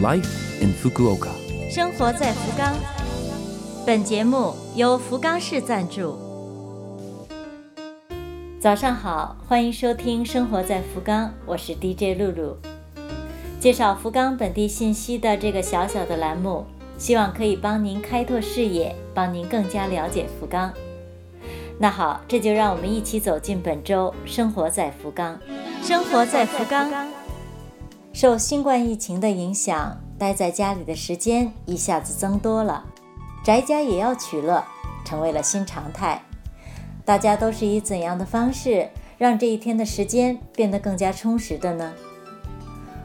Life in Fukuoka。生活在福冈。本节目由福冈市赞助。早上好，欢迎收听《生活在福冈》，我是 DJ 露露。介绍福冈本地信息的这个小小的栏目，希望可以帮您开拓视野，帮您更加了解福冈。那好，这就让我们一起走进本周《生活在福冈》。生活在福冈，受新冠疫情的影响，待在家里的时间一下子增多了，宅家也要取乐，成为了新常态。大家都是以怎样的方式让这一天的时间变得更加充实的呢？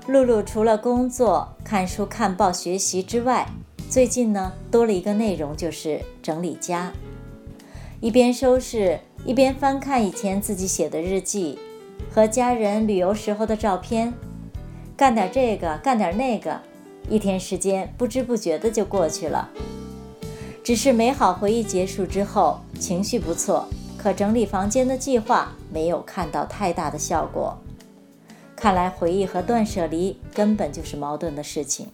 露露除了工作、看书、看报、学习之外，最近呢多了一个内容，就是整理家。一边收拾，一边翻看以前自己写的日记。和家人旅游时候的照片，干点这个，干点那个，一天时间不知不觉的就过去了。只是美好回忆结束之后，情绪不错，可整理房间的计划没有看到太大的效果。看来回忆和断舍离根本就是矛盾的事情。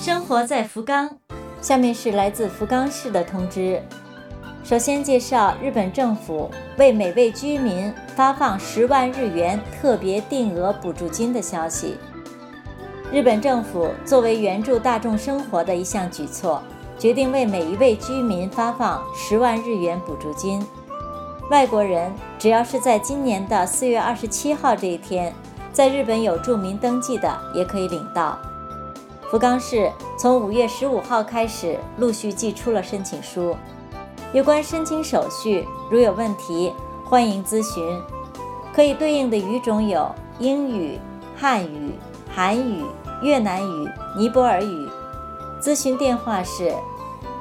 生活在福冈，下面是来自福冈市的通知。首先介绍日本政府为每位居民发放十万日元特别定额补助金的消息。日本政府作为援助大众生活的一项举措，决定为每一位居民发放十万日元补助金。外国人只要是在今年的四月二十七号这一天在日本有住民登记的，也可以领到。福冈市从五月十五号开始陆续寄出了申请书。有关申请手续，如有问题，欢迎咨询。可以对应的语种有英语、汉语、韩语、越南语、尼泊尔语。咨询电话是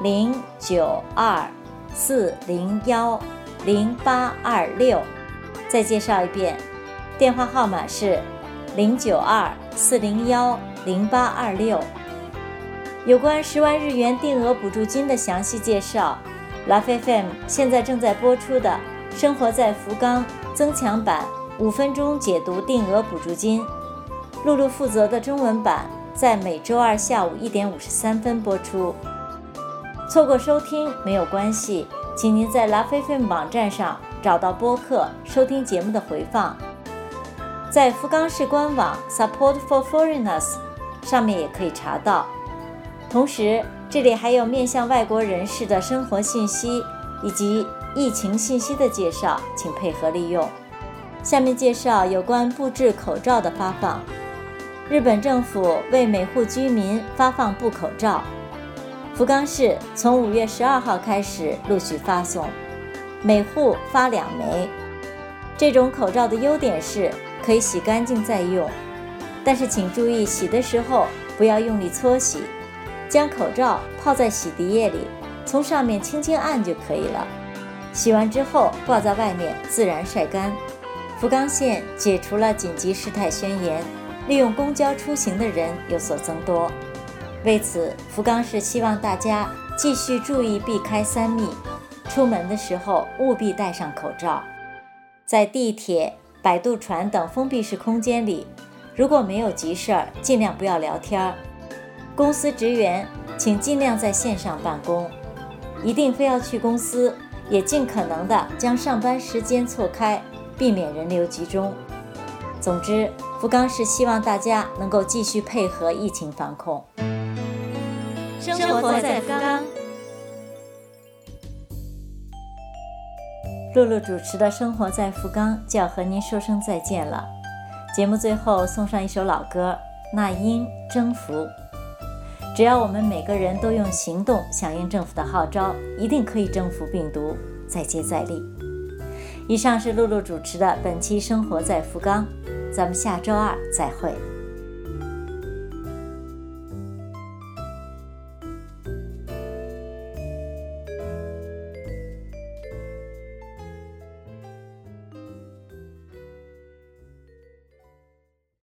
零九二四零幺零八二六。再介绍一遍，电话号码是零九二四零幺零八二六。有关十万日元定额补助金的详细介绍。拉菲 FM 现在正在播出的《生活在福冈》增强版五分钟解读定额补助金，露露负责的中文版在每周二下午一点五十三分播出。错过收听没有关系，请您在拉菲 FM 网站上找到播客收听节目的回放，在福冈市官网 Support for Foreigners 上面也可以查到。同时。这里还有面向外国人士的生活信息以及疫情信息的介绍，请配合利用。下面介绍有关布制口罩的发放。日本政府为每户居民发放布口罩，福冈市从五月十二号开始陆续发送，每户发两枚。这种口罩的优点是可以洗干净再用，但是请注意洗的时候不要用力搓洗。将口罩泡在洗涤液里，从上面轻轻按就可以了。洗完之后挂在外面自然晒干。福冈县解除了紧急事态宣言，利用公交出行的人有所增多。为此，福冈市希望大家继续注意避开三密，出门的时候务必戴上口罩。在地铁、摆渡船等封闭式空间里，如果没有急事儿，尽量不要聊天儿。公司职员，请尽量在线上办公。一定非要去公司，也尽可能的将上班时间错开，避免人流集中。总之，福冈是希望大家能够继续配合疫情防控。生活在福冈，露露主持的《生活在福冈》就要和您说声再见了。节目最后送上一首老歌，《那英征服》。只要我们每个人都用行动响应政府的号召，一定可以征服病毒，再接再厉。以上是露露主持的本期《生活在福冈》，咱们下周二再会。